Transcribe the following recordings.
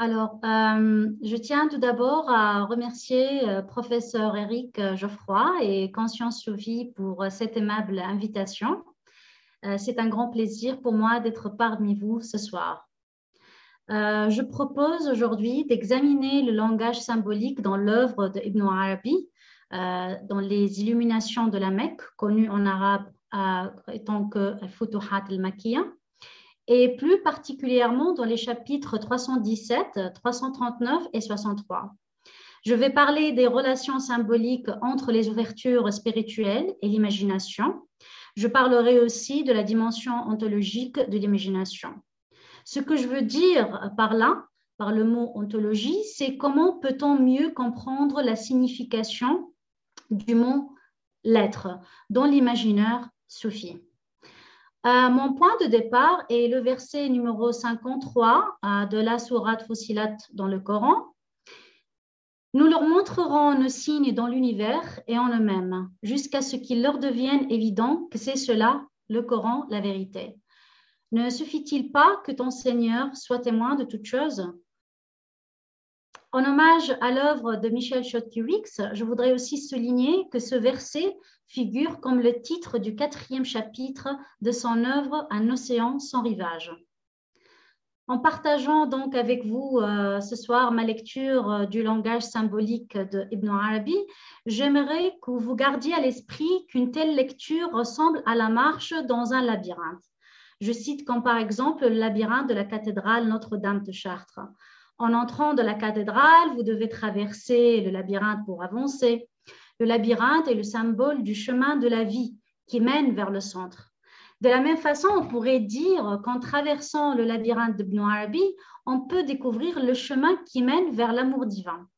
Alors, euh, je tiens tout d'abord à remercier euh, professeur Eric Geoffroy et Conscience Sophie pour euh, cette aimable invitation. C'est un grand plaisir pour moi d'être parmi vous ce soir. je propose aujourd'hui d'examiner le langage symbolique dans l'œuvre de Ibn Arabi, dans les illuminations de la Mecque, connues en arabe étant que Futuhat al-Makkiyah et plus particulièrement dans les chapitres 317, 339 et 63. Je vais parler des relations symboliques entre les ouvertures spirituelles et l'imagination. Je parlerai aussi de la dimension ontologique de l'imagination. Ce que je veux dire par là, par le mot ontologie, c'est comment peut-on mieux comprendre la signification du mot l'être dans l'imaginaire soufi. Euh, mon point de départ est le verset numéro 53 euh, de la sourate Fossilat dans le Coran. Nous leur montrerons nos signes dans l'univers et en eux-mêmes, jusqu'à ce qu'il leur devienne évident que c'est cela, le Coran, la vérité. Ne suffit-il pas que ton Seigneur soit témoin de toutes choses? En hommage à l'œuvre de Michel Chodkiewicz, je voudrais aussi souligner que ce verset figure comme le titre du quatrième chapitre de son œuvre Un océan sans rivage. En partageant donc avec vous euh, ce soir ma lecture euh, du langage symbolique de Ibn Arabi, j'aimerais que vous gardiez à l'esprit qu'une telle lecture ressemble à la marche dans un labyrinthe. Je cite comme par exemple le labyrinthe de la cathédrale Notre-Dame de Chartres. En entrant de la cathédrale, vous devez traverser le labyrinthe pour avancer. Le labyrinthe est le symbole du chemin de la vie qui mène vers le centre. De la même façon, on pourrait dire qu'en traversant le labyrinthe de Arabi, on peut découvrir le chemin qui mène vers l'amour divin.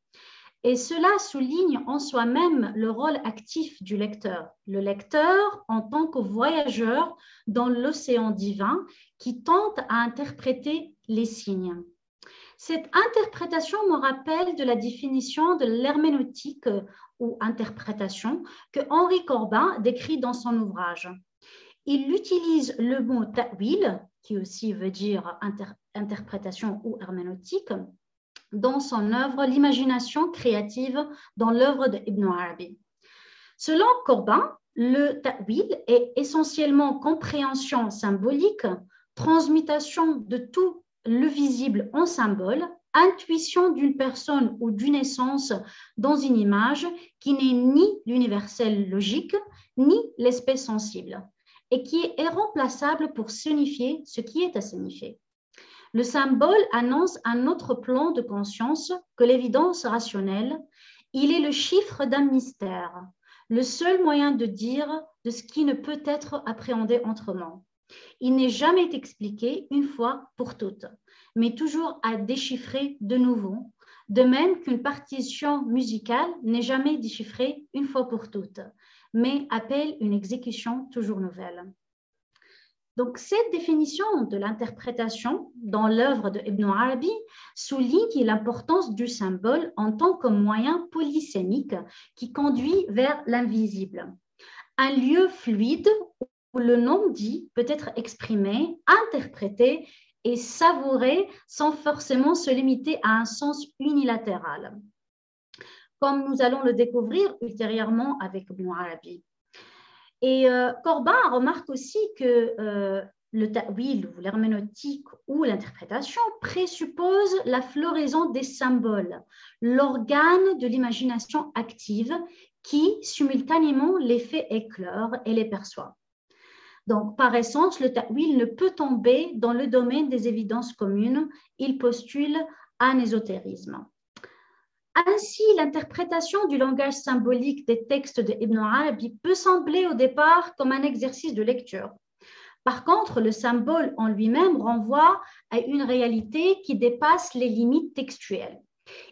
Et cela souligne en soi-même le rôle actif du lecteur. Le lecteur en tant que voyageur dans l'océan divin qui tente à interpréter les signes. Cette interprétation me rappelle de la définition de l'herméneutique euh, ou interprétation que Henri Corbin décrit dans son ouvrage. Il utilise le mot ta'wil, qui aussi veut dire interprétation ou herméneutique, dans son œuvre L'imagination créative dans l'œuvre de Ibn Arabi. Selon Corbin, le ta'wil est essentiellement compréhension symbolique, transmutation de tout le visible en symbole, intuition d'une personne ou d'une essence dans une image qui n'est ni l'universel logique, ni l'espèce sensible, et qui est irremplaçable pour signifier ce qui est à signifier. Le symbole annonce un autre plan de conscience que l'évidence rationnelle. Il est le chiffre d'un mystère, le seul moyen de dire de ce qui ne peut être appréhendé autrement. Il n'est jamais expliqué une fois pour toutes, mais toujours à déchiffrer de nouveau, de même qu'une partition musicale n'est jamais déchiffrée une fois pour toutes, mais appelle une exécution toujours nouvelle. Donc, cette définition de l'interprétation dans l'œuvre de Ibn Arabi souligne l'importance du symbole en tant que moyen polysémique qui conduit vers l'invisible. Un lieu fluide où le non-dit peut être exprimé, interprété et savouré sans forcément se limiter à un sens unilatéral, comme nous allons le découvrir ultérieurement avec Ibn Arabi. Et euh, Corbin remarque aussi que euh, le ta'wil ou l'herméneutique ou l'interprétation présuppose la floraison des symboles, l'organe de l'imagination active qui simultanément les fait éclore et les perçoit. Donc, par essence, le ta'wil ne peut tomber dans le domaine des évidences communes. Il postule un ésotérisme. Ainsi, l'interprétation du langage symbolique des textes de Ibn Arabi peut sembler au départ comme un exercice de lecture. Par contre, le symbole en lui-même renvoie à une réalité qui dépasse les limites textuelles.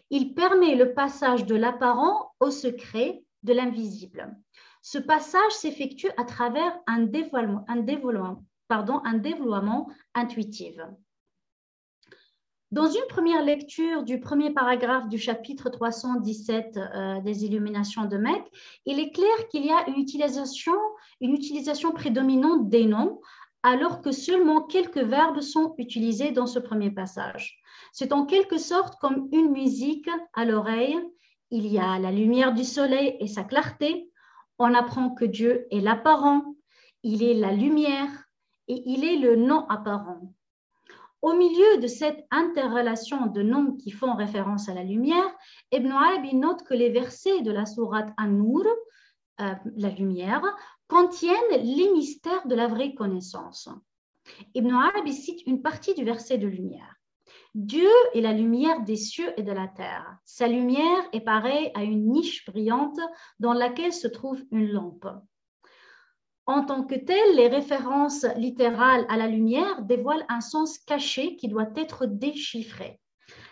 Il permet le passage de l'apparent au secret, de l'invisible. Ce passage s'effectue à travers un dévoilement, un dévoilement, pardon, un dévoilement intuitif. Dans une première lecture du premier paragraphe du chapitre 317 euh, des Illuminations de Mecque, il est clair qu'il y a une utilisation, une utilisation prédominante des noms alors que seulement quelques verbes sont utilisés dans ce premier passage. C'est en quelque sorte comme une musique à l'oreille. Il y a la lumière du soleil et sa clarté. On apprend que Dieu est l'apparent, il est la lumière et il est le non apparent. Au milieu de cette interrelation de noms qui font référence à la lumière, Ibn Arabi note que les versets de la sourate An-Nur, euh, la lumière, contiennent les mystères de la vraie connaissance. Ibn Arabi cite une partie du verset de lumière. Dieu est la lumière des cieux et de la terre. Sa lumière est pareille à une niche brillante dans laquelle se trouve une lampe. En tant que tel, les références littérales à la lumière dévoilent un sens caché qui doit être déchiffré.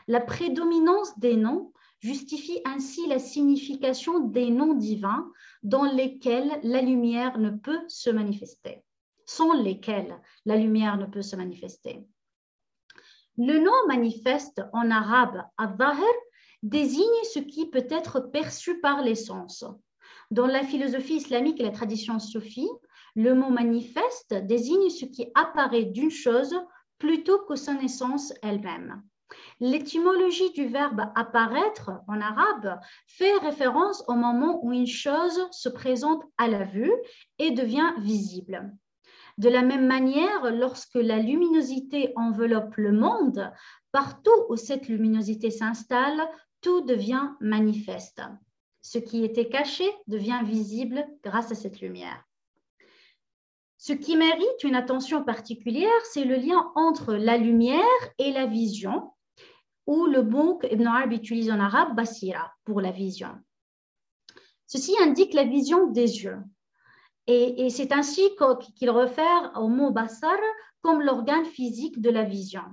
La prédominance des noms justifie ainsi la signification des noms divins dans lesquels la lumière ne peut se manifester, sans lesquels la lumière ne peut se manifester. Le nom manifeste en arabe al désigne ce qui peut être perçu par les sens. Dans la philosophie islamique et la tradition soufie, le mot manifeste désigne ce qui apparaît d'une chose plutôt que sa naissance elle-même. L'étymologie du verbe apparaître en arabe fait référence au moment où une chose se présente à la vue et devient visible. De la même manière, lorsque la luminosité enveloppe le monde, partout où cette luminosité s'installe, tout devient manifeste. Ce qui était caché devient visible grâce à cette lumière. Ce qui mérite une attention particulière, c'est le lien entre la lumière et la vision, ou le mot que Ibn Arabi utilise en arabe, basira, pour la vision. Ceci indique la vision des yeux. Et, c'est ainsi qu'il réfère au mot basar comme l'organe physique de la vision.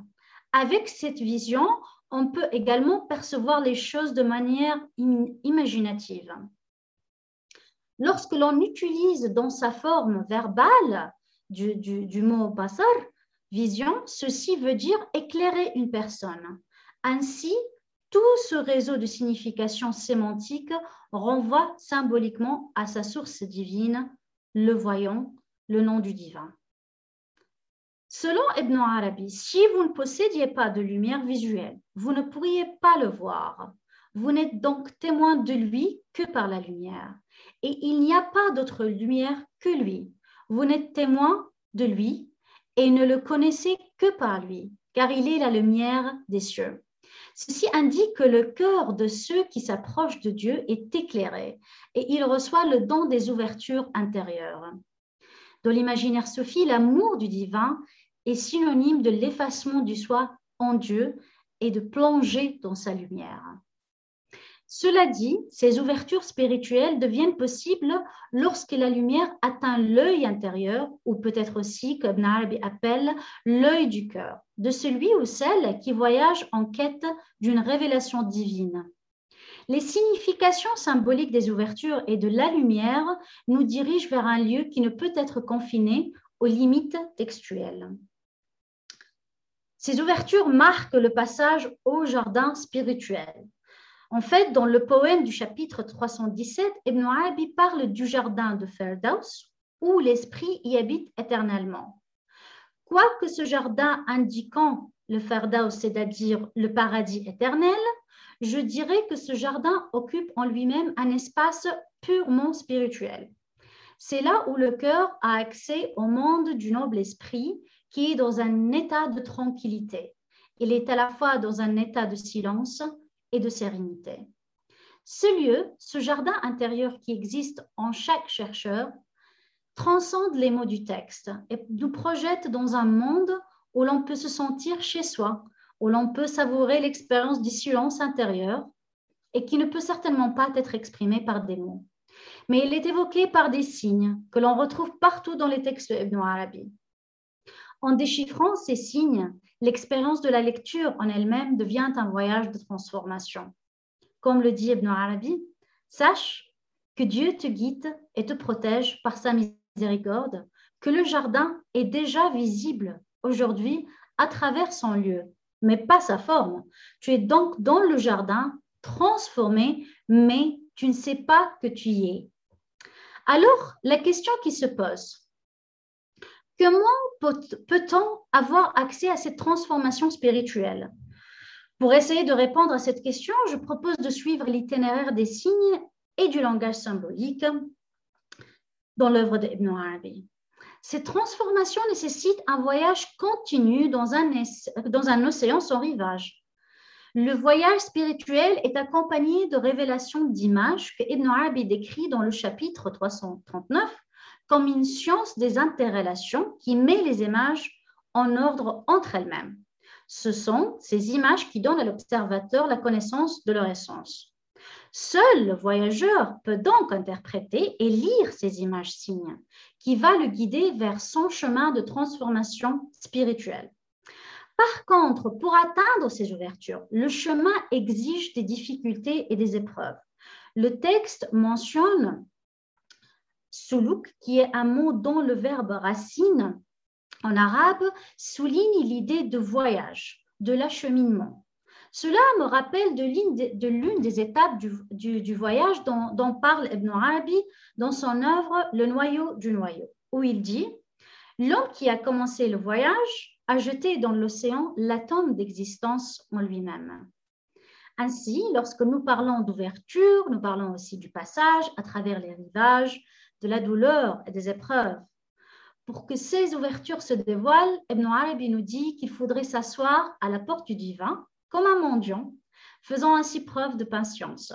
Avec cette vision, on peut également percevoir les choses de manière imaginative. Lorsque l'on utilise dans sa forme verbale du, mot basar, vision, ceci veut dire éclairer une personne. Ainsi, tout ce réseau de signification sémantique renvoie symboliquement à sa source divine, le voyant, le nom du divin. Selon Ibn Arabi, si vous ne possédiez pas de lumière visuelle, vous ne pourriez pas le voir. Vous n'êtes donc témoin de lui que par la lumière et il n'y a pas d'autre lumière que lui. Vous n'êtes témoin de lui et ne le connaissez que par lui, car il est la lumière des cieux. Ceci indique que le cœur de ceux qui s'approchent de Dieu est éclairé et il reçoit le don des ouvertures intérieures. Dans l'imaginaire Sophie, l'amour du divin est synonyme de l'effacement du soi en Dieu et de plonger dans sa lumière. Cela dit, ces ouvertures spirituelles deviennent possibles lorsque la lumière atteint l'œil intérieur, ou peut-être aussi, comme Narbi appelle, l'œil du cœur, de celui ou celle qui voyage en quête d'une révélation divine. Les significations symboliques des ouvertures et de la lumière nous dirigent vers un lieu qui ne peut être confiné aux limites textuelles. Ces ouvertures marquent le passage au jardin spirituel. En fait, dans le poème du chapitre 317, Ibn Arabi parle du jardin de Ferdaus où l'esprit y habite éternellement. Quoique ce jardin indiquant le Ferdaus, c'est-à-dire le paradis éternel, je dirais que ce jardin occupe en lui-même un espace purement spirituel. C'est là où le cœur a accès au monde du noble esprit qui est dans un état de tranquillité. Il est à la fois dans un état de silence, de sérénité. Ce lieu, ce jardin intérieur qui existe en chaque chercheur, transcende les mots du texte et nous projette dans un monde où l'on peut se sentir chez soi, où l'on peut savourer l'expérience du silence intérieur et qui ne peut certainement pas être exprimé par des mots. Mais il est évoqué par des signes que l'on retrouve partout dans les textes de Arabi. En déchiffrant ces signes, l'expérience de la lecture en elle-même devient un voyage de transformation. Comme le dit Ibn Arabi, sache que Dieu te guide et te protège par sa miséricorde, que le jardin est déjà visible aujourd'hui à travers son lieu, mais pas sa forme. Tu es donc dans le jardin transformé, mais tu ne sais pas que tu y es. Alors, la question qui se pose, Comment peut-on avoir accès à cette transformation spirituelle? Pour essayer de répondre à cette question, je propose de suivre l'itinéraire des signes et du langage symbolique dans l'œuvre d'Ibn Arabi. Cette transformation nécessite un voyage continu dans un, dans un océan sans rivage. Le voyage spirituel est accompagné de révélations d'images que Ibn Arabi décrit dans le chapitre 339 comme une science des interrelations qui met les images en ordre entre elles-mêmes. Ce sont ces images qui donnent à l'observateur la connaissance de leur essence. Seul le voyageur peut donc interpréter et lire ces images signes, qui va le guider vers son chemin de transformation spirituelle. Par contre, pour atteindre ces ouvertures, le chemin exige des difficultés et des épreuves. Le texte mentionne suluk, qui est un mot dont le verbe racine en arabe souligne l'idée de voyage, de l'acheminement. Cela me rappelle de l'une des étapes du, voyage dont, parle Ibn Arabi dans son œuvre Le noyau du noyau, où il dit L'homme qui a commencé le voyage a jeté dans l'océan l'atome d'existence en lui-même. Ainsi, lorsque nous parlons d'ouverture, nous parlons aussi du passage à travers les rivages, de la douleur et des épreuves. Pour que ces ouvertures se dévoilent, Ibn Arabi nous dit qu'il faudrait s'asseoir à la porte du divin comme un mendiant, faisant ainsi preuve de patience.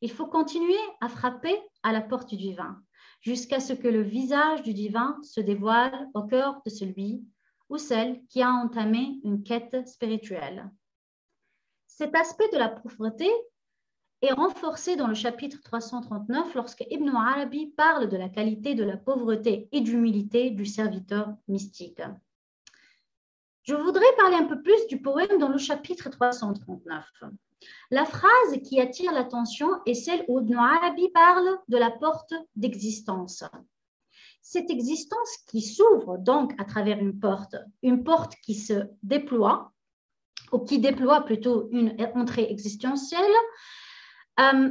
Il faut continuer à frapper à la porte du divin, jusqu'à ce que le visage du divin se dévoile au cœur de celui ou celle qui a entamé une quête spirituelle. Cet aspect de la pauvreté est renforcé dans le chapitre 339 lorsque Ibn Arabi parle de la qualité de la pauvreté et d'humilité du serviteur mystique. Je voudrais parler un peu plus du poème dans le chapitre 339. La phrase qui attire l'attention est celle où Ibn Arabi parle de la porte d'existence. Cette existence qui s'ouvre donc à travers une porte, une porte qui se déploie, ou qui déploie plutôt une entrée existentielle, euh,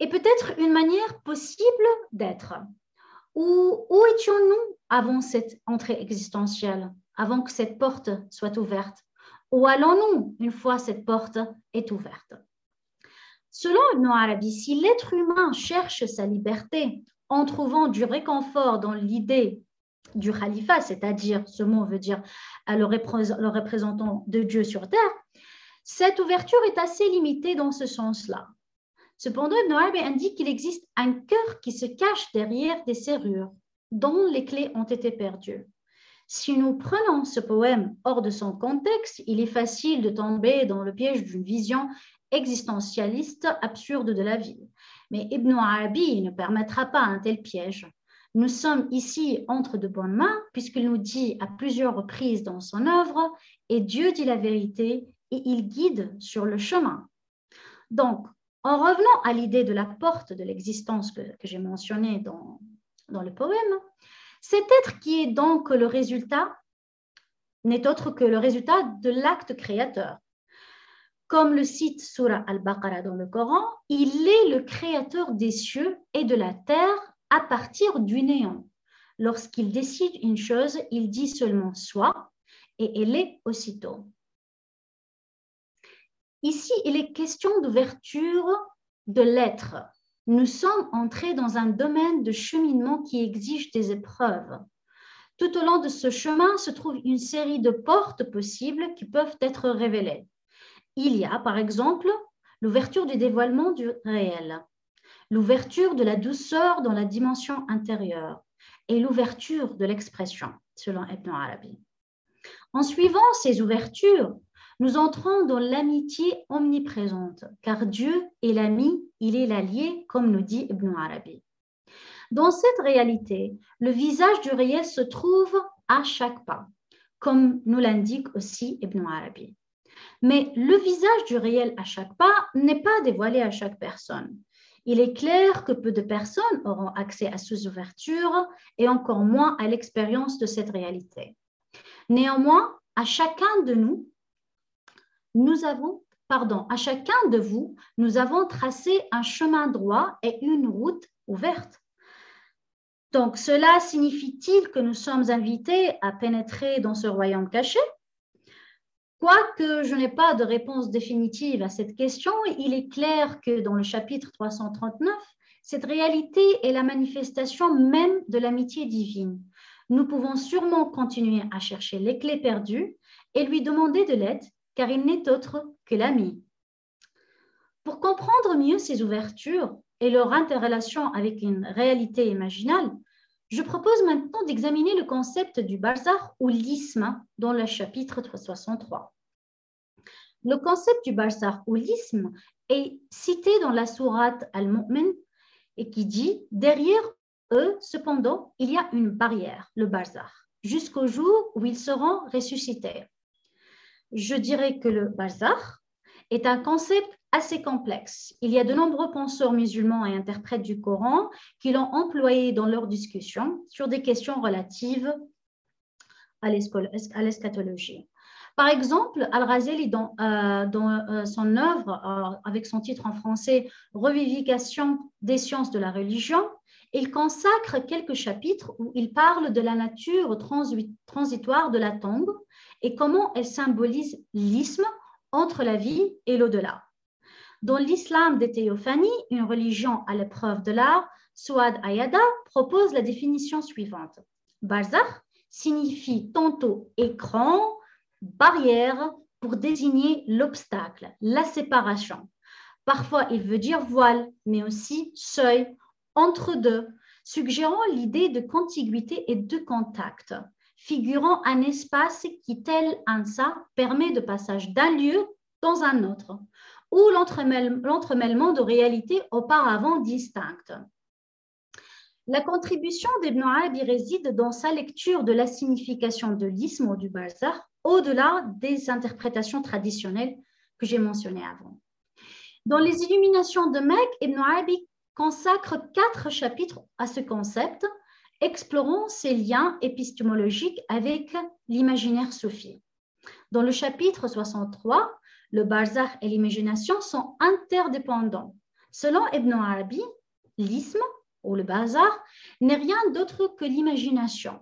est peut-être une manière possible d'être. Où, où étions-nous avant cette entrée existentielle avant que cette porte soit ouverte? Ou allons-nous une fois cette porte est ouverte? Selon Ibn Arabi, si l'être humain cherche sa liberté en trouvant du réconfort dans l'idée du khalifa, c'est-à-dire, ce mot veut dire le, représentant de Dieu sur terre, cette ouverture est assez limitée dans ce sens-là. Cependant, Ibn Arabi indique qu'il existe un cœur qui se cache derrière des serrures dont les clés ont été perdues. Si nous prenons ce poème hors de son contexte, il est facile de tomber dans le piège d'une vision existentialiste absurde de la vie. Mais Ibn Arabi ne permettra pas un tel piège. Nous sommes ici entre de bonnes mains, puisqu'il nous dit à plusieurs reprises dans son œuvre, et Dieu dit la vérité, et il guide sur le chemin. Donc, en revenant à l'idée de la porte de l'existence que, j'ai mentionnée dans, dans le poème, cet être qui est donc le résultat n'est autre que le résultat de l'acte créateur. Comme le cite Surah Al-Baqarah dans le Coran, il est le créateur des cieux et de la terre à partir du néant. Lorsqu'il décide une chose, il dit seulement soit et elle est aussitôt. Ici, il est question d'ouverture de l'être, nous sommes entrés dans un domaine de cheminement qui exige des épreuves. Tout au long de ce chemin se trouve une série de portes possibles qui peuvent être révélées. Il y a, par exemple, l'ouverture du dévoilement du réel, l'ouverture de la douceur dans la dimension intérieure et l'ouverture de l'expression, selon Ibn Arabi. En suivant ces ouvertures, nous entrons dans l'amitié omniprésente, car Dieu est l'ami, il est l'allié, comme nous dit Ibn Arabi. Dans cette réalité, le visage du réel se trouve à chaque pas, comme nous l'indique aussi Ibn Arabi. Mais le visage du réel à chaque pas n'est pas dévoilé à chaque personne. Il est clair que peu de personnes auront accès à ces ouvertures et encore moins à l'expérience de cette réalité. Néanmoins, à chacun de nous, nous avons, pardon, à chacun de vous, nous avons tracé un chemin droit et une route ouverte. Donc, cela signifie-t-il que nous sommes invités à pénétrer dans ce royaume caché? Quoique je n'ai pas de réponse définitive à cette question, il est clair que dans le chapitre 339, cette réalité est la manifestation même de l'amitié divine. Nous pouvons sûrement continuer à chercher les clés perdues et lui demander de l'aide, car il n'est autre que l'ami. Pour comprendre mieux ces ouvertures et leur interrelation avec une réalité imaginale, je propose maintenant d'examiner le concept du barzakh ou l'isme dans le chapitre 363. Le concept du barzakh ou l'isme est cité dans la sourate Al-Mu'min et qui dit Derrière eux, cependant, il y a une barrière, le barzakh, jusqu'au jour où ils seront ressuscités. Je dirais que le barzakh est un concept assez complexe. Il y a de nombreux penseurs musulmans et interprètes du Coran qui l'ont employé dans leurs discussions sur des questions relatives à l'eschatologie. Par exemple, Al-Razali, dans, euh, euh, son œuvre, euh, avec son titre en français Revivification des sciences de la religion, il consacre quelques chapitres où il parle de la nature transitoire de la tombe et comment elle symbolise l'isme entre la vie et l'au-delà. Dans l'islam des théophanies, une religion à l'épreuve de l'art, Souad Ayada propose la définition suivante. Barzakh signifie tantôt écran, barrière pour désigner l'obstacle, la séparation. Parfois, il veut dire voile, mais aussi seuil, entre deux, suggérant l'idée de contiguïté et de contact, figurant un espace qui, tel un ça, permet de passage d'un lieu dans un autre, ou l'entremêlement de réalités auparavant distinctes. La contribution d'Ibn Arabi réside dans sa lecture de la signification de l'isme ou du bazar, au-delà des interprétations traditionnelles que j'ai mentionnées avant. Dans les illuminations de Mecque, Ibn Arabi consacre quatre chapitres à ce concept, explorant ses liens épistémologiques avec l'imaginaire soufi. Dans le chapitre 63, le barzakh et l'imagination sont interdépendants. Selon Ibn Arabi, l'isme ou le bazar n'est rien d'autre que l'imagination.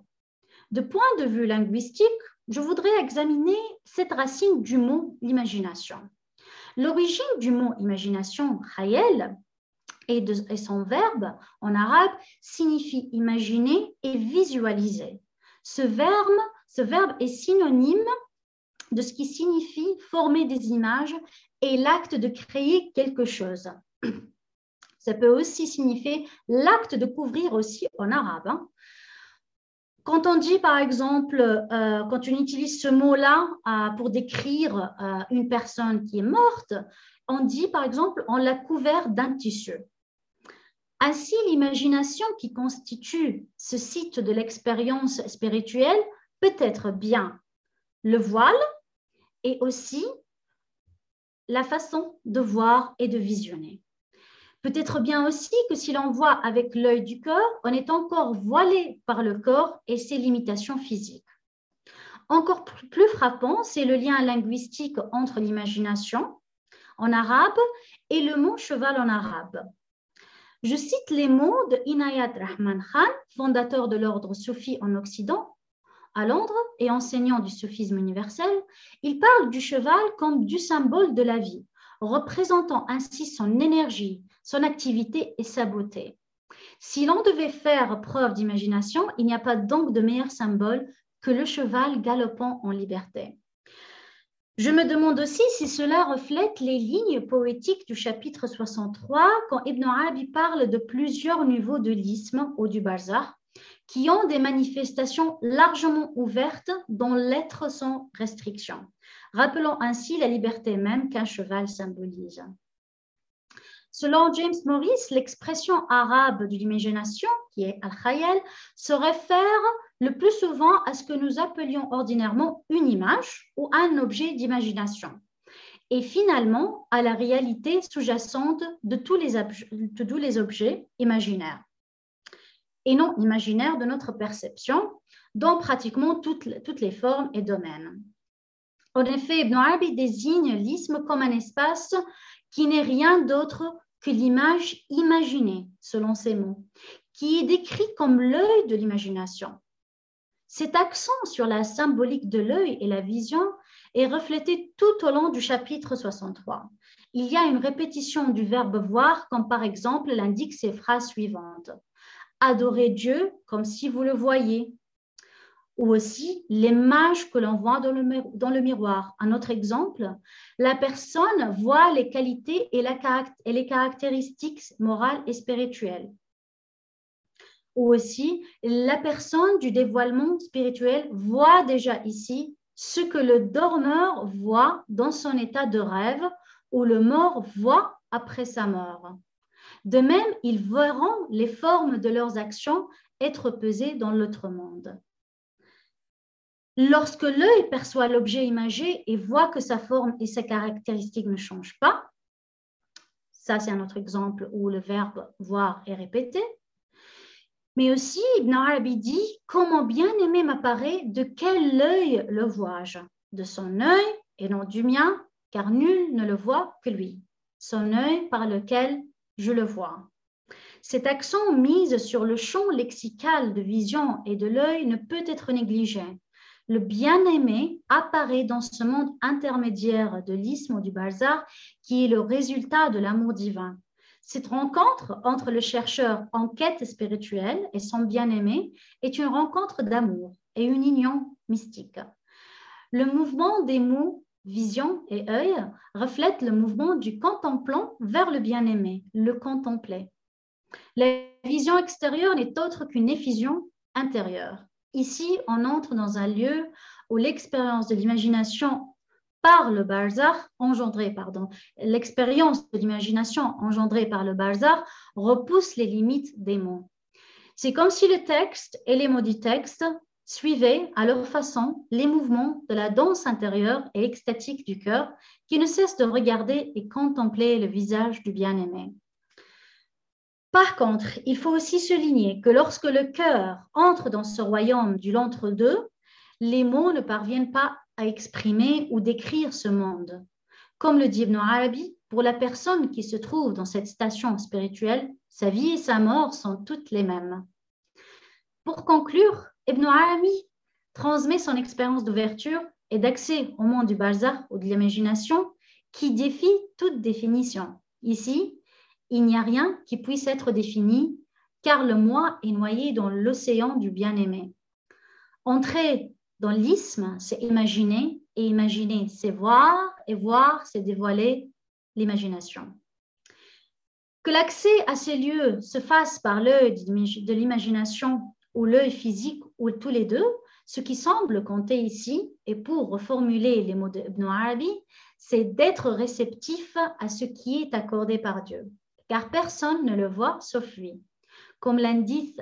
De point de vue linguistique, je voudrais examiner cette racine du mot l'imagination. L'origine du mot imagination, khayel, et, son verbe en arabe signifie imaginer et visualiser. Ce verbe, ce verbe est synonyme de ce qui signifie former des images et l'acte de créer quelque chose. Ça peut aussi signifier l'acte de couvrir aussi en arabe. Hein. Quand on dit, par exemple, euh, quand on utilise ce mot-là euh, pour décrire euh, une personne qui est morte, on dit, par exemple, on l'a couvert d'un tissu. Ainsi, l'imagination qui constitue ce site de l'expérience spirituelle peut être bien le voile et aussi la façon de voir et de visionner. Peut-être bien aussi que si l'on voit avec l'œil du corps, on est encore voilé par le corps et ses limitations physiques. Encore plus frappant, c'est le lien linguistique entre l'imagination en arabe et le mot cheval en arabe. Je cite les mots de Inayat Rahman Khan, fondateur de l'ordre soufi en Occident, à Londres et enseignant du soufisme universel. Il parle du cheval comme du symbole de la vie, représentant ainsi son énergie, son activité et sa beauté. Si l'on devait faire preuve d'imagination, il n'y a pas donc de meilleur symbole que le cheval galopant en liberté. Je me demande aussi si cela reflète les lignes poétiques du chapitre 63 quand Ibn Arabi parle de plusieurs niveaux de l'isme ou du bazar qui ont des manifestations largement ouvertes dont l'être sans restriction, rappelant ainsi la liberté même qu'un cheval symbolise. Selon James Morris, l'expression arabe de l'imagination, qui est al-khayal, se réfère le plus souvent à ce que nous appelions ordinairement une image ou un objet d'imagination, et finalement à la réalité sous-jacente de, tous les, objets imaginaires, et non imaginaires de notre perception, dans pratiquement toutes, toutes les formes et domaines. En effet, Ibn Arabi désigne l'isme comme un espace qui n'est rien d'autre que l'image imaginée, selon ces mots, qui est décrit comme l'œil de l'imagination. Cet accent sur la symbolique de l'œil et la vision est reflété tout au long du chapitre 63. Il y a une répétition du verbe voir, comme par exemple l'indique ces phrases suivantes. Adorer Dieu comme si vous le voyez. Ou aussi l'image que l'on voit dans le, miroir. Un autre exemple, la personne voit les qualités et les caractéristiques morales et spirituelles ou aussi la personne du dévoilement spirituel voit déjà ici ce que le dormeur voit dans son état de rêve ou le mort voit après sa mort. De même, ils verront les formes de leurs actions être pesées dans l'autre monde. Lorsque l'œil perçoit l'objet imagé et voit que sa forme et ses caractéristiques ne changent pas, ça c'est un autre exemple où le verbe voir est répété, mais aussi, Ibn Arabi dit Comment bien aimer m'apparaît, de quel œil le vois-je? De son œil et non du mien, car nul ne le voit que lui. Son œil par lequel je le vois. Cet accent mise sur le champ lexical de vision et de l'œil ne peut être négligé. Le bien-aimé apparaît dans ce monde intermédiaire de ou du bazar qui est le résultat de l'amour divin. Cette rencontre entre le chercheur en quête spirituelle et son bien-aimé est une rencontre d'amour et une union mystique. Le mouvement des mots vision et œil reflète le mouvement du contemplant vers le bien-aimé, le contempler. La vision extérieure n'est autre qu'une effusion intérieure. Ici, on entre dans un lieu où l'expérience de l'imagination par le barzakh, engendré, pardon, l'expérience de l'imagination engendrée par le barzakh repousse les limites des mots. C'est comme si le texte et les mots du texte suivaient à leur façon les mouvements de la danse intérieure et extatique du cœur qui ne cesse de regarder et contempler le visage du bien-aimé. Par contre, il faut aussi souligner que lorsque le cœur entre dans ce royaume du l'entre-deux, les mots ne parviennent pas à exprimer ou décrire ce monde. Comme le dit Ibn Arabi, pour la personne qui se trouve dans cette station spirituelle, sa vie et sa mort sont toutes les mêmes. Pour conclure, Ibn Arabi transmet son expérience d'ouverture et d'accès au monde du bazar ou de l'imagination qui défie toute définition. Ici, il n'y a rien qui puisse être défini car le moi est noyé dans l'océan du bien-aimé. Entrer dans l'isme, c'est imaginer, et imaginer, c'est voir, et voir, c'est dévoiler l'imagination. Que l'accès à ces lieux se fasse par l'œil de l'imagination ou l'œil physique ou tous les deux, ce qui semble compter ici, et pour reformuler les mots d'Ibn Arabi, c'est d'être réceptif à ce qui est accordé par Dieu, car personne ne le voit sauf lui. Comme l'indique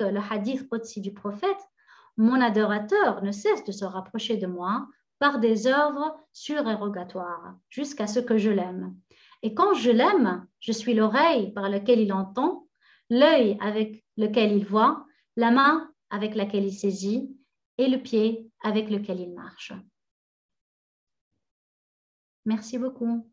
le hadith Qudsi du prophète, mon adorateur ne cesse de se rapprocher de moi par des œuvres surérogatoires jusqu'à ce que je l'aime. Et quand je l'aime, je suis l'oreille par laquelle il entend, l'œil avec lequel il voit, la main avec laquelle il saisit et le pied avec lequel il marche. Merci beaucoup.